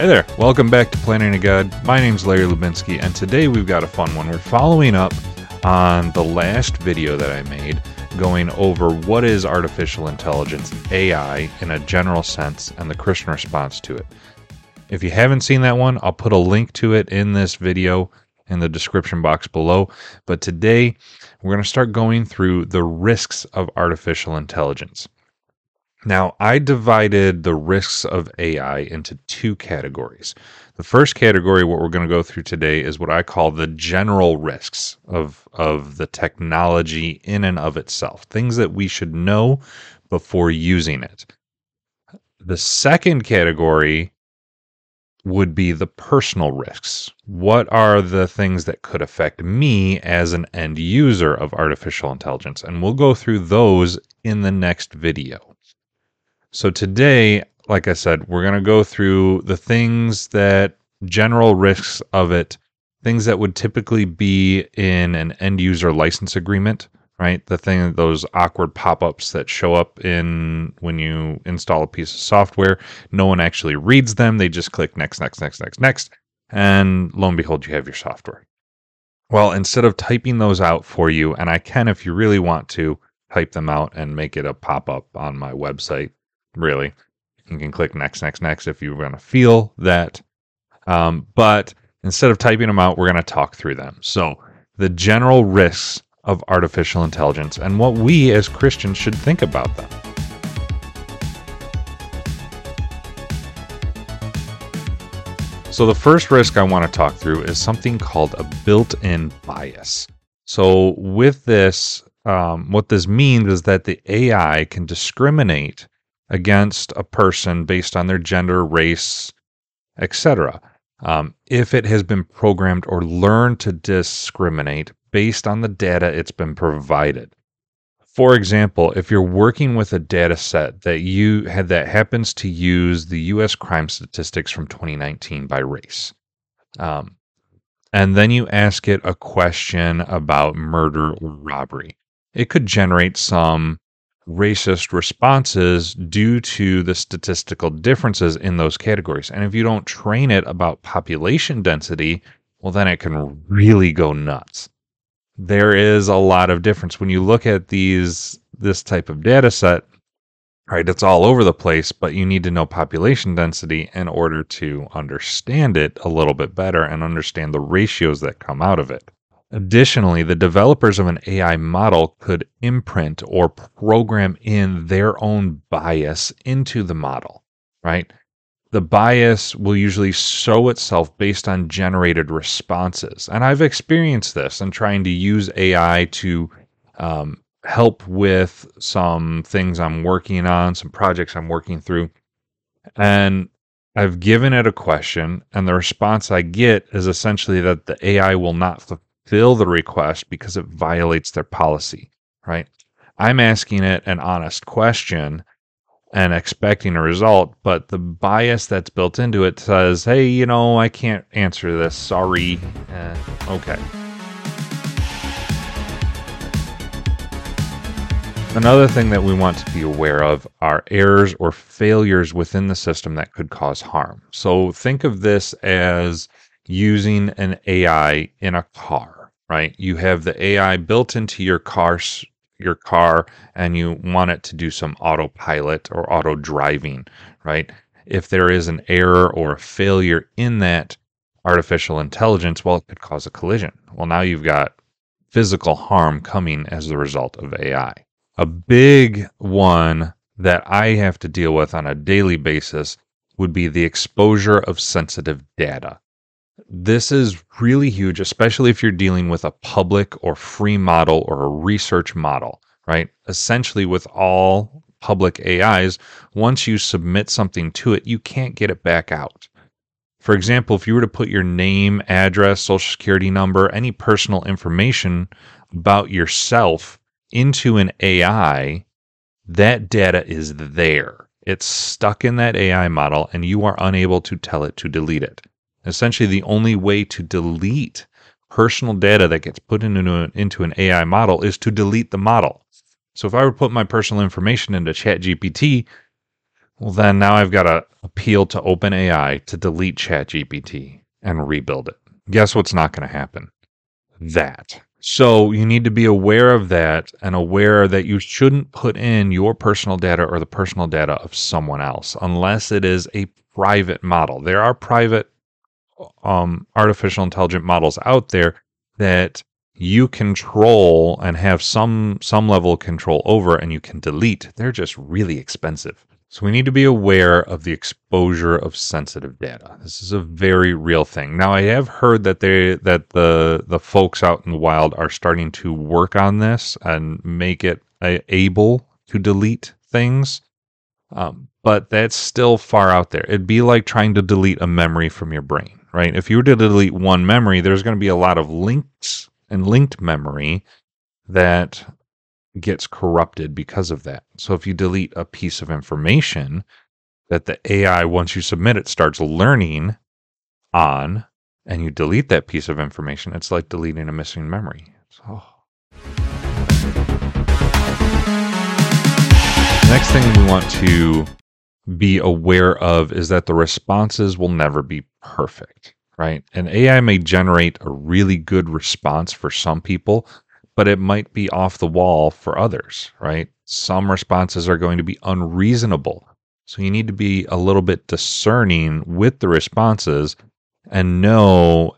Hey there, welcome back to Planted in God. My name's Larry Lubinsky, and today we've got a fun one. We're following up on the last video that I made going over what is artificial intelligence, AI, in a general sense, and the Christian response to it. If you haven't seen that one, I'll put a link to it in this video in the description box below. But today, we're going to start going through the risks of artificial intelligence. Now, I divided the risks of AI into two categories. The first category, what we're going to go through today, is what I call the general risks of, of the technology in and of itself, things that we should know before using it. The second category would be the personal risks. What are the things that could affect me as an end user of artificial intelligence? And we'll go through those in the next video. So today, like I said, we're going to go through the things that general risks of it, things that would typically be in an end user license agreement, right? The thing, those awkward pop ups that show up in when you install a piece of software. No one actually reads them. They just click next, next, next, next, next. And lo and behold, you have your software. Well, instead of typing those out for you, and I can if you really want to type them out and make it a pop up on my website, really. You can click next, next, next if you want to feel that. Um, but instead of typing them out, we're going to talk through them. So, the general risks of artificial intelligence and what we as Christians should think about them. So, the first risk I want to talk through is something called a built in bias. So, with this, um, what this means is that the AI can discriminate against a person based on their gender, race, etc. Um, if it has been programmed or learned to discriminate based on the data it's been provided. For example, if you're working with a data set that you had that happens to use the U.S. crime statistics from 2019 by race, um, and then you ask it a question about murder or robbery, it could generate some racist responses due to the statistical differences in those categories. And if you don't train it about population density, well, then it can really go nuts. There is a lot of difference when you look at these this type of data set. Right, it's all over the place, but you need to know population density in order to understand it a little bit better and understand the ratios that come out of it. Additionally, the developers of an AI model could imprint or program in their own bias into the model, right? The bias will usually show itself based on generated responses. And I've experienced this in trying to use AI to um, help with some things I'm working on, some projects I'm working through. And I've given it a question, and the response I get is essentially that the AI will not fulfill the request because it violates their policy, right? I'm asking it an honest question and expecting a result, but the bias that's built into it says, hey, you know, I can't answer this. Sorry. Uh, okay. Another thing that we want to be aware of are errors or failures within the system that could cause harm. So think of this as using an AI in a car right? You have the AI built into your car your car and you want it to do some autopilot or auto driving, right? If there is an error or a failure in that artificial intelligence, well, it could cause a collision. Well, now you've got physical harm coming as the result of AI. A big one that I have to deal with on a daily basis would be the exposure of sensitive data. This is really huge, especially if you're dealing with a public or free model or a research model, right? Essentially, with all public AIs, once you submit something to it, you can't get it back out. For example, if you were to put your name, address, social security number, any personal information about yourself into an AI, that data is there. It's stuck in that AI model, and you are unable to tell it to delete it. Essentially, the only way to delete personal data that gets put into, into an AI model is to delete the model. So if I were to put my personal information into ChatGPT, Well, then now I've got to appeal to OpenAI to delete ChatGPT and rebuild it. Guess what's not going to happen? That. So you need to be aware of that and aware that you shouldn't put in your personal data or the personal data of someone else unless it is a private model. There are private um, artificial intelligent models out there that you control and have some some level of control over and you can delete. They're just really expensive. So we need to be aware of the exposure of sensitive data. This is a very real thing. Now I have heard that they that the the folks out in the wild are starting to work on this and make it able to delete things. Um, but that's still far out there. It'd be like trying to delete a memory from your brain, right? If you were to delete one memory, there's going to be a lot of links and linked memory that gets corrupted because of that. So if you delete a piece of information that the AI, once you submit it, starts learning on, and you delete that piece of information, it's like deleting a missing memory. So. Oh. Next thing we want to be aware of is that the responses will never be perfect, right? And AI may generate a really good response for some people, but it might be off the wall for others, right? Some responses are going to be unreasonable. So you need to be a little bit discerning with the responses and know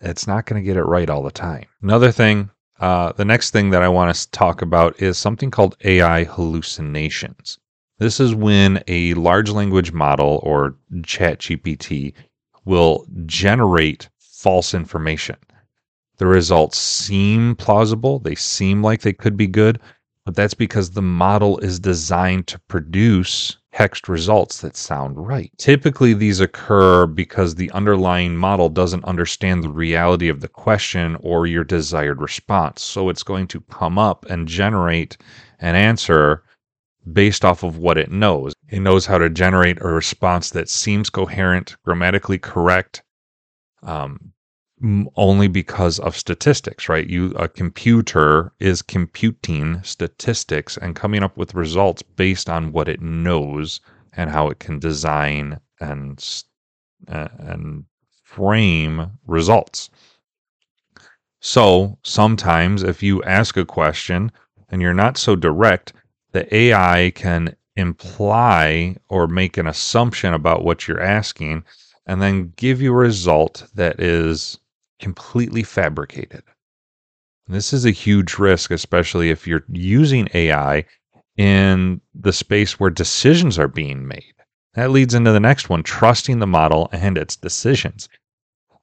it's not going to get it right all the time. Another thing, uh, the next thing that I want to talk about is something called AI hallucinations. This is when a large language model or ChatGPT will generate false information. The results seem plausible, they seem like they could be good, but that's because the model is designed to produce text results that sound right. Typically, these occur because the underlying model doesn't understand the reality of the question or your desired response. So it's going to come up and generate an answer based off of what it knows. It knows how to generate a response that seems coherent, grammatically correct, um, only because of statistics, right? You a computer is computing statistics and coming up with results based on what it knows and how it can design and and frame results. So, sometimes if you ask a question and you're not so direct, the AI can imply or make an assumption about what you're asking and then give you a result that is completely fabricated. This is a huge risk, especially if you're using AI in the space where decisions are being made. That leads into the next one trusting the model and its decisions.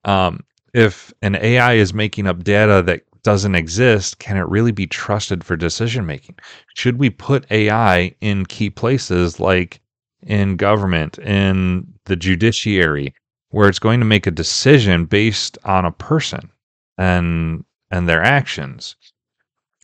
Um, if an AI is making up data that doesn't exist, can it really be trusted for decision making? Should we put AI in key places like in government, in the judiciary, where it's going to make a decision based on a person and and their actions.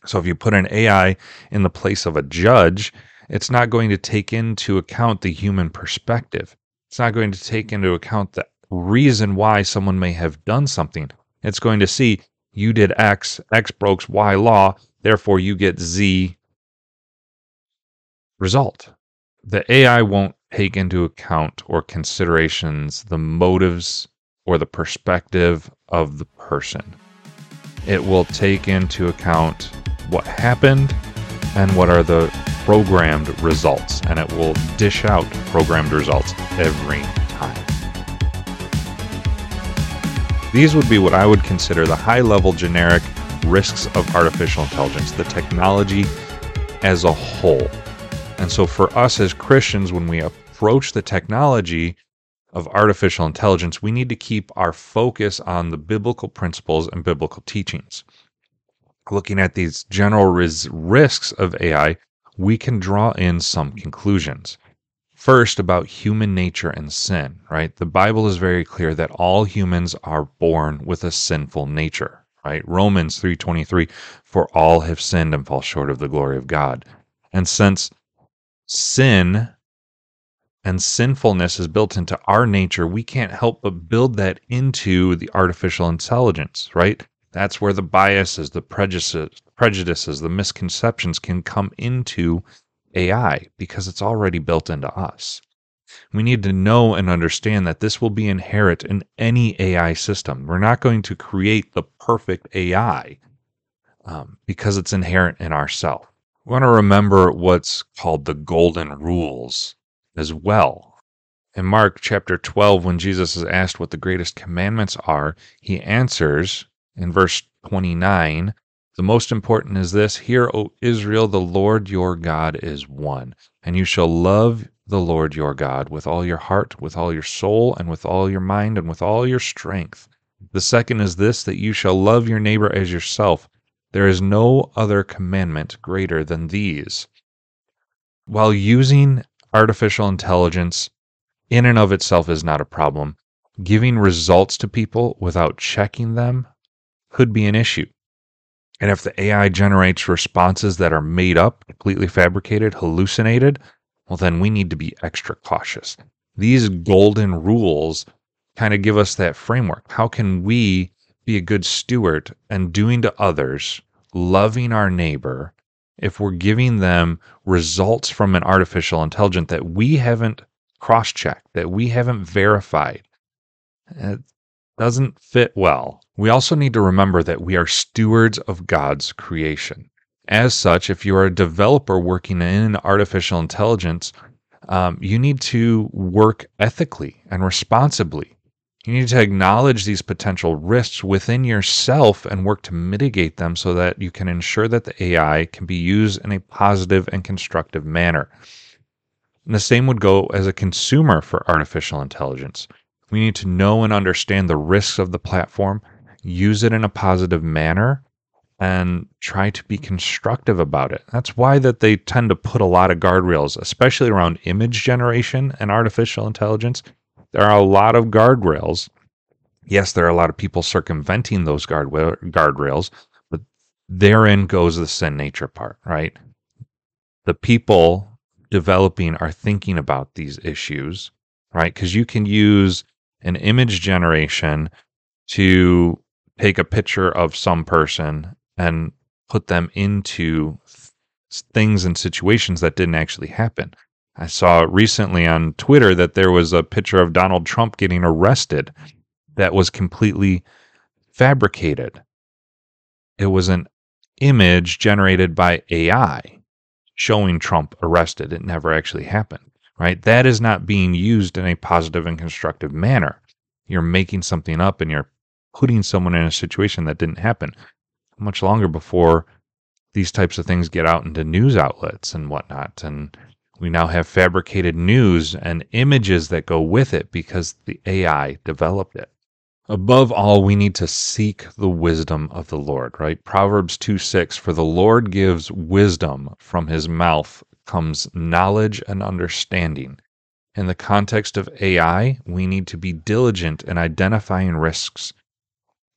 So if you put an AI in the place of a judge, it's not going to take into account the human perspective. It's not going to take into account the reason why someone may have done something. It's going to see you did X, X broke Y law, therefore you get Z result. The AI won't take into account or considerations the motives or the perspective of the person. It will take into account what happened and what are the programmed results, and it will dish out programmed results every These would be what I would consider the high level generic risks of artificial intelligence, the technology as a whole. And so, for us as Christians, when we approach the technology of artificial intelligence, we need to keep our focus on the biblical principles and biblical teachings. Looking at these general ris- risks of AI, we can draw in some conclusions. First, about human nature and sin, right? The Bible is very clear that all humans are born with a sinful nature, right? Romans 3:23, for all have sinned and fall short of the glory of God. And since sin and sinfulness is built into our nature, we can't help but build that into the artificial intelligence, right? That's where the biases, the prejudices, prejudices, the misconceptions can come into AI because it's already built into us. We need to know and understand that this will be inherent in any AI system. We're not going to create the perfect AI um, because it's inherent in ourself. We want to remember what's called the golden rules as well. In Mark chapter 12, when Jesus is asked what the greatest commandments are, he answers in verse 29 The most important is this Hear, O Israel, the Lord your God is one, and you shall love the Lord your God with all your heart, with all your soul, and with all your mind, and with all your strength. The second is this that you shall love your neighbor as yourself. There is no other commandment greater than these. While using artificial intelligence in and of itself is not a problem, giving results to people without checking them could be an issue. And if the AI generates responses that are made up, completely fabricated, hallucinated, well, then we need to be extra cautious. These golden rules kind of give us that framework. How can we be a good steward and doing to others, loving our neighbor, if we're giving them results from an artificial intelligence that we haven't cross checked, that we haven't verified? Uh, Doesn't fit well. We also need to remember that we are stewards of God's creation. As such, if you are a developer working in artificial intelligence, um, you need to work ethically and responsibly. You need to acknowledge these potential risks within yourself and work to mitigate them so that you can ensure that the AI can be used in a positive and constructive manner. And the same would go as a consumer for artificial intelligence. We need to know and understand the risks of the platform, use it in a positive manner, and try to be constructive about it. That's why that they tend to put a lot of guardrails, especially around image generation and artificial intelligence there are a lot of guardrails. Yes, there are a lot of people circumventing those guard guardrails, but therein goes the sin nature part, right? The people developing are thinking about these issues, right? Because you can use an image generation to take a picture of some person and put them into things and situations that didn't actually happen. I saw recently on Twitter that there was a picture of Donald Trump getting arrested that was completely fabricated. It was an image generated by AI showing Trump arrested. It never actually happened, right? That is not being used in a positive and constructive manner. You're making something up and you're putting someone in a situation that didn't happen much longer before these types of things get out into news outlets and whatnot. And we now have fabricated news and images that go with it because the AI developed it. Above all, we need to seek the wisdom of the Lord, right? Proverbs 2 6 For the Lord gives wisdom, from his mouth comes knowledge and understanding. In the context of AI, we need to be diligent in identifying risks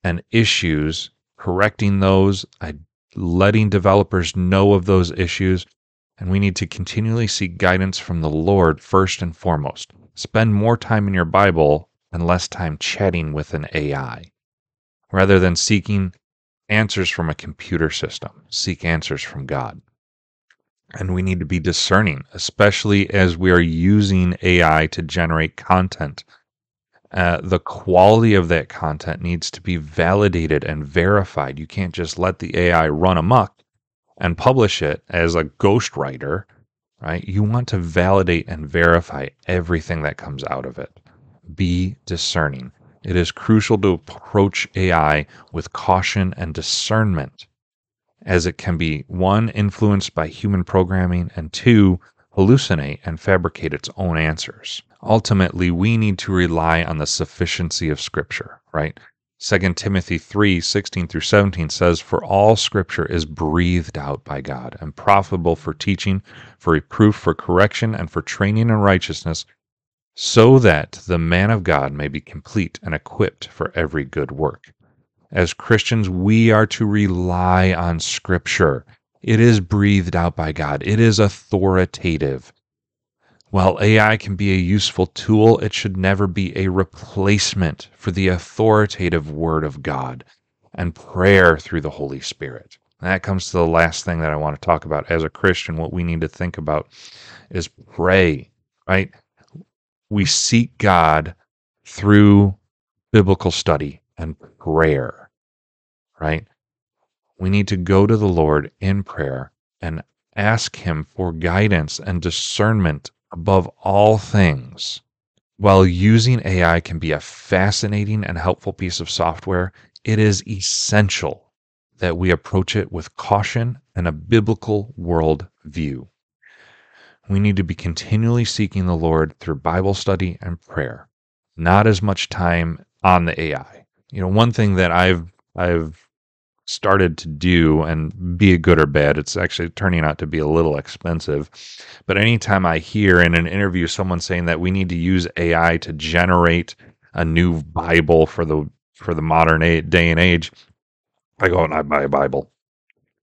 and issues, correcting those, letting developers know of those issues, and we need to continually seek guidance from the Lord first and foremost. Spend more time in your Bible and less time chatting with an AI. Rather than seeking answers from a computer system, seek answers from God. And we need to be discerning, especially as we are using AI to generate content. Uh, the quality of that content needs to be validated and verified. You can't just let the AI run amok and publish it as a ghostwriter, right? You want to validate and verify everything that comes out of it. Be discerning. It is crucial to approach AI with caution and discernment, as it can be one, influenced by human programming, and two, hallucinate and fabricate its own answers. Ultimately, we need to rely on the sufficiency of Scripture, right? 2 Timothy 3 16 through 17 says, For all scripture is breathed out by God and profitable for teaching, for reproof, for correction, and for training in righteousness, so that the man of God may be complete and equipped for every good work. As Christians, we are to rely on scripture. It is breathed out by God, it is authoritative. While AI can be a useful tool, it should never be a replacement for the authoritative Word of God and prayer through the Holy Spirit. And that comes to the last thing that I want to talk about as a Christian. What we need to think about is pray, right? we seek God through biblical study and prayer, right? We need to go to the Lord in prayer and ask Him for guidance and discernment above all things. While using AI can be a fascinating and helpful piece of software, it is essential that we approach it with caution and a biblical world view. We need to be continually seeking the Lord through Bible study and prayer, not as much time on the AI. You know, one thing that I've I've started to do and be a good or bad, it's actually turning out to be a little expensive. But anytime I hear in an interview someone saying that we need to use AI to generate a new Bible for the for the modern day and age, I go and I buy a Bible.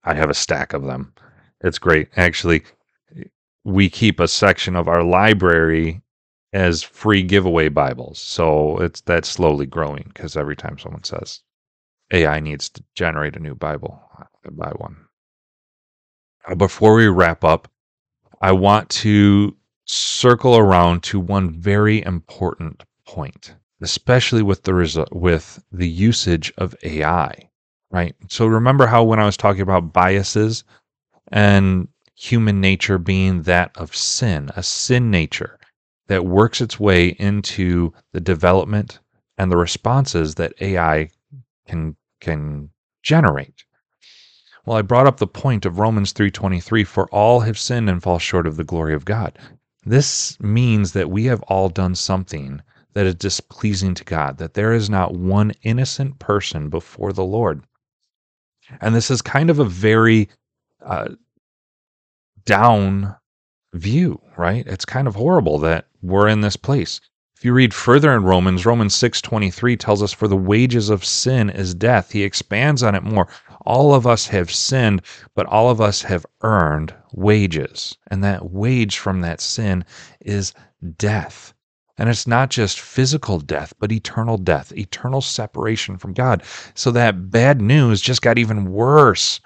I have a stack of them. It's great. Actually, we keep a section of our library as free giveaway Bibles. So it's that's slowly growing because every time someone says AI needs to generate a new Bible, I buy one. Uh, before we wrap up, I want to circle around to one very important point, especially with the resu- with the usage of AI. Right. So remember how when I was talking about biases and human nature being that of sin, a sin nature that works its way into the development and the responses that AI can can generate. Well, I brought up the point of Romans 3:23 for all have sinned and fall short of the glory of God. This means that we have all done something that is displeasing to God, that there is not one innocent person before the Lord. And this is kind of a very uh, down view, right? It's kind of horrible that we're in this place. If you read further in Romans, Romans 6:23 tells us for the wages of sin is death. He expands on it more. All of us have sinned, but all of us have earned wages. And that wage from that sin is death. And it's not just physical death, but eternal death, eternal separation from God. So that bad news just got even worse.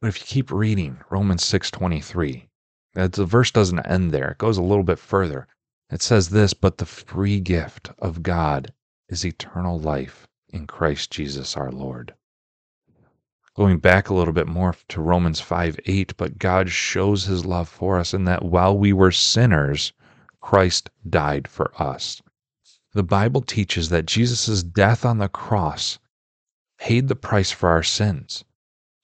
But if you keep reading Romans 6:23, the verse doesn't end there. It goes a little bit further. It says this, but the free gift of God is eternal life in Christ Jesus our Lord. Going back a little bit more to Romans 5 8, but God shows his love for us in that while we were sinners, Christ died for us. The Bible teaches that Jesus' death on the cross paid the price for our sins.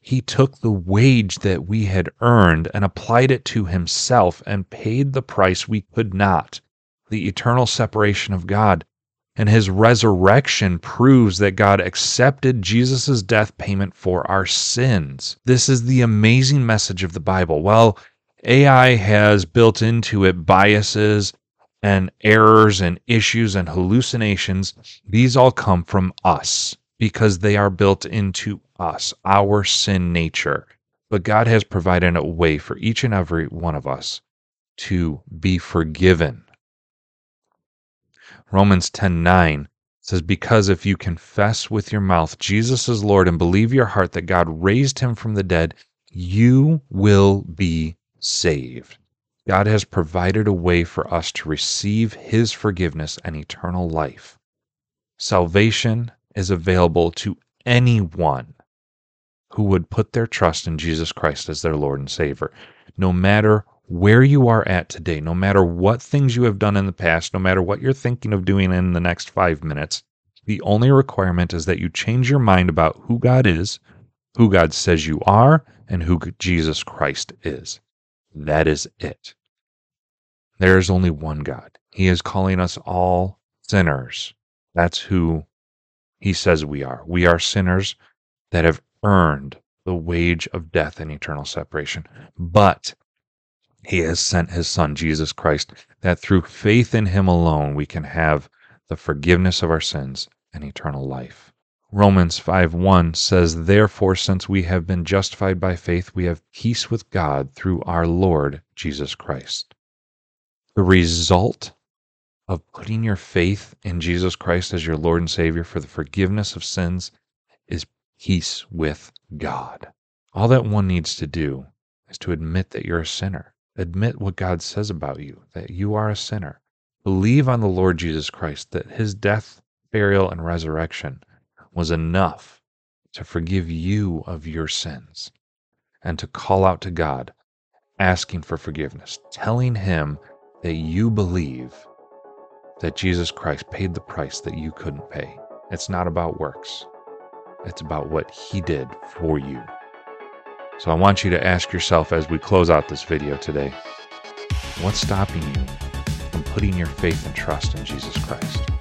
He took the wage that we had earned and applied it to himself and paid the price we could not the eternal separation of God. And his resurrection proves that God accepted Jesus' death payment for our sins. This is the amazing message of the Bible. Well, AI has built into it biases and errors and issues and hallucinations. These all come from us because they are built into us, our sin nature. But God has provided a way for each and every one of us to be forgiven. Romans 10:9 says because if you confess with your mouth Jesus is Lord and believe your heart that God raised him from the dead, you will be saved. God has provided a way for us to receive his forgiveness and eternal life. Salvation is available to anyone who would put their trust in Jesus Christ as their Lord and Savior. No matter where you are at today, no matter what things you have done in the past, no matter what you're thinking of doing in the next five minutes, the only requirement is that you change your mind about who God is, who God says you are, and who Jesus Christ is. That is it. There is only one God. He is calling us all sinners. That's who he says we are. We are sinners that have earned the wage of death and eternal separation. But he has sent his son, Jesus Christ, that through faith in him alone we can have the forgiveness of our sins and eternal life. Romans 5 1 says, Therefore, since we have been justified by faith, we have peace with God through our Lord Jesus Christ. The result of putting your faith in Jesus Christ as your Lord and Savior for the forgiveness of sins is peace with God. All that one needs to do is to admit that you're a sinner, Admit what God says about you, that you are a sinner. Believe on the Lord Jesus Christ, that his death, burial, and resurrection was enough to forgive you of your sins and to call out to God, asking for forgiveness, telling him that you believe that Jesus Christ paid the price that you couldn't pay. It's not about works, it's about what he did for you. So I want you to ask yourself as we close out this video today what's stopping you from putting your faith and trust in Jesus Christ?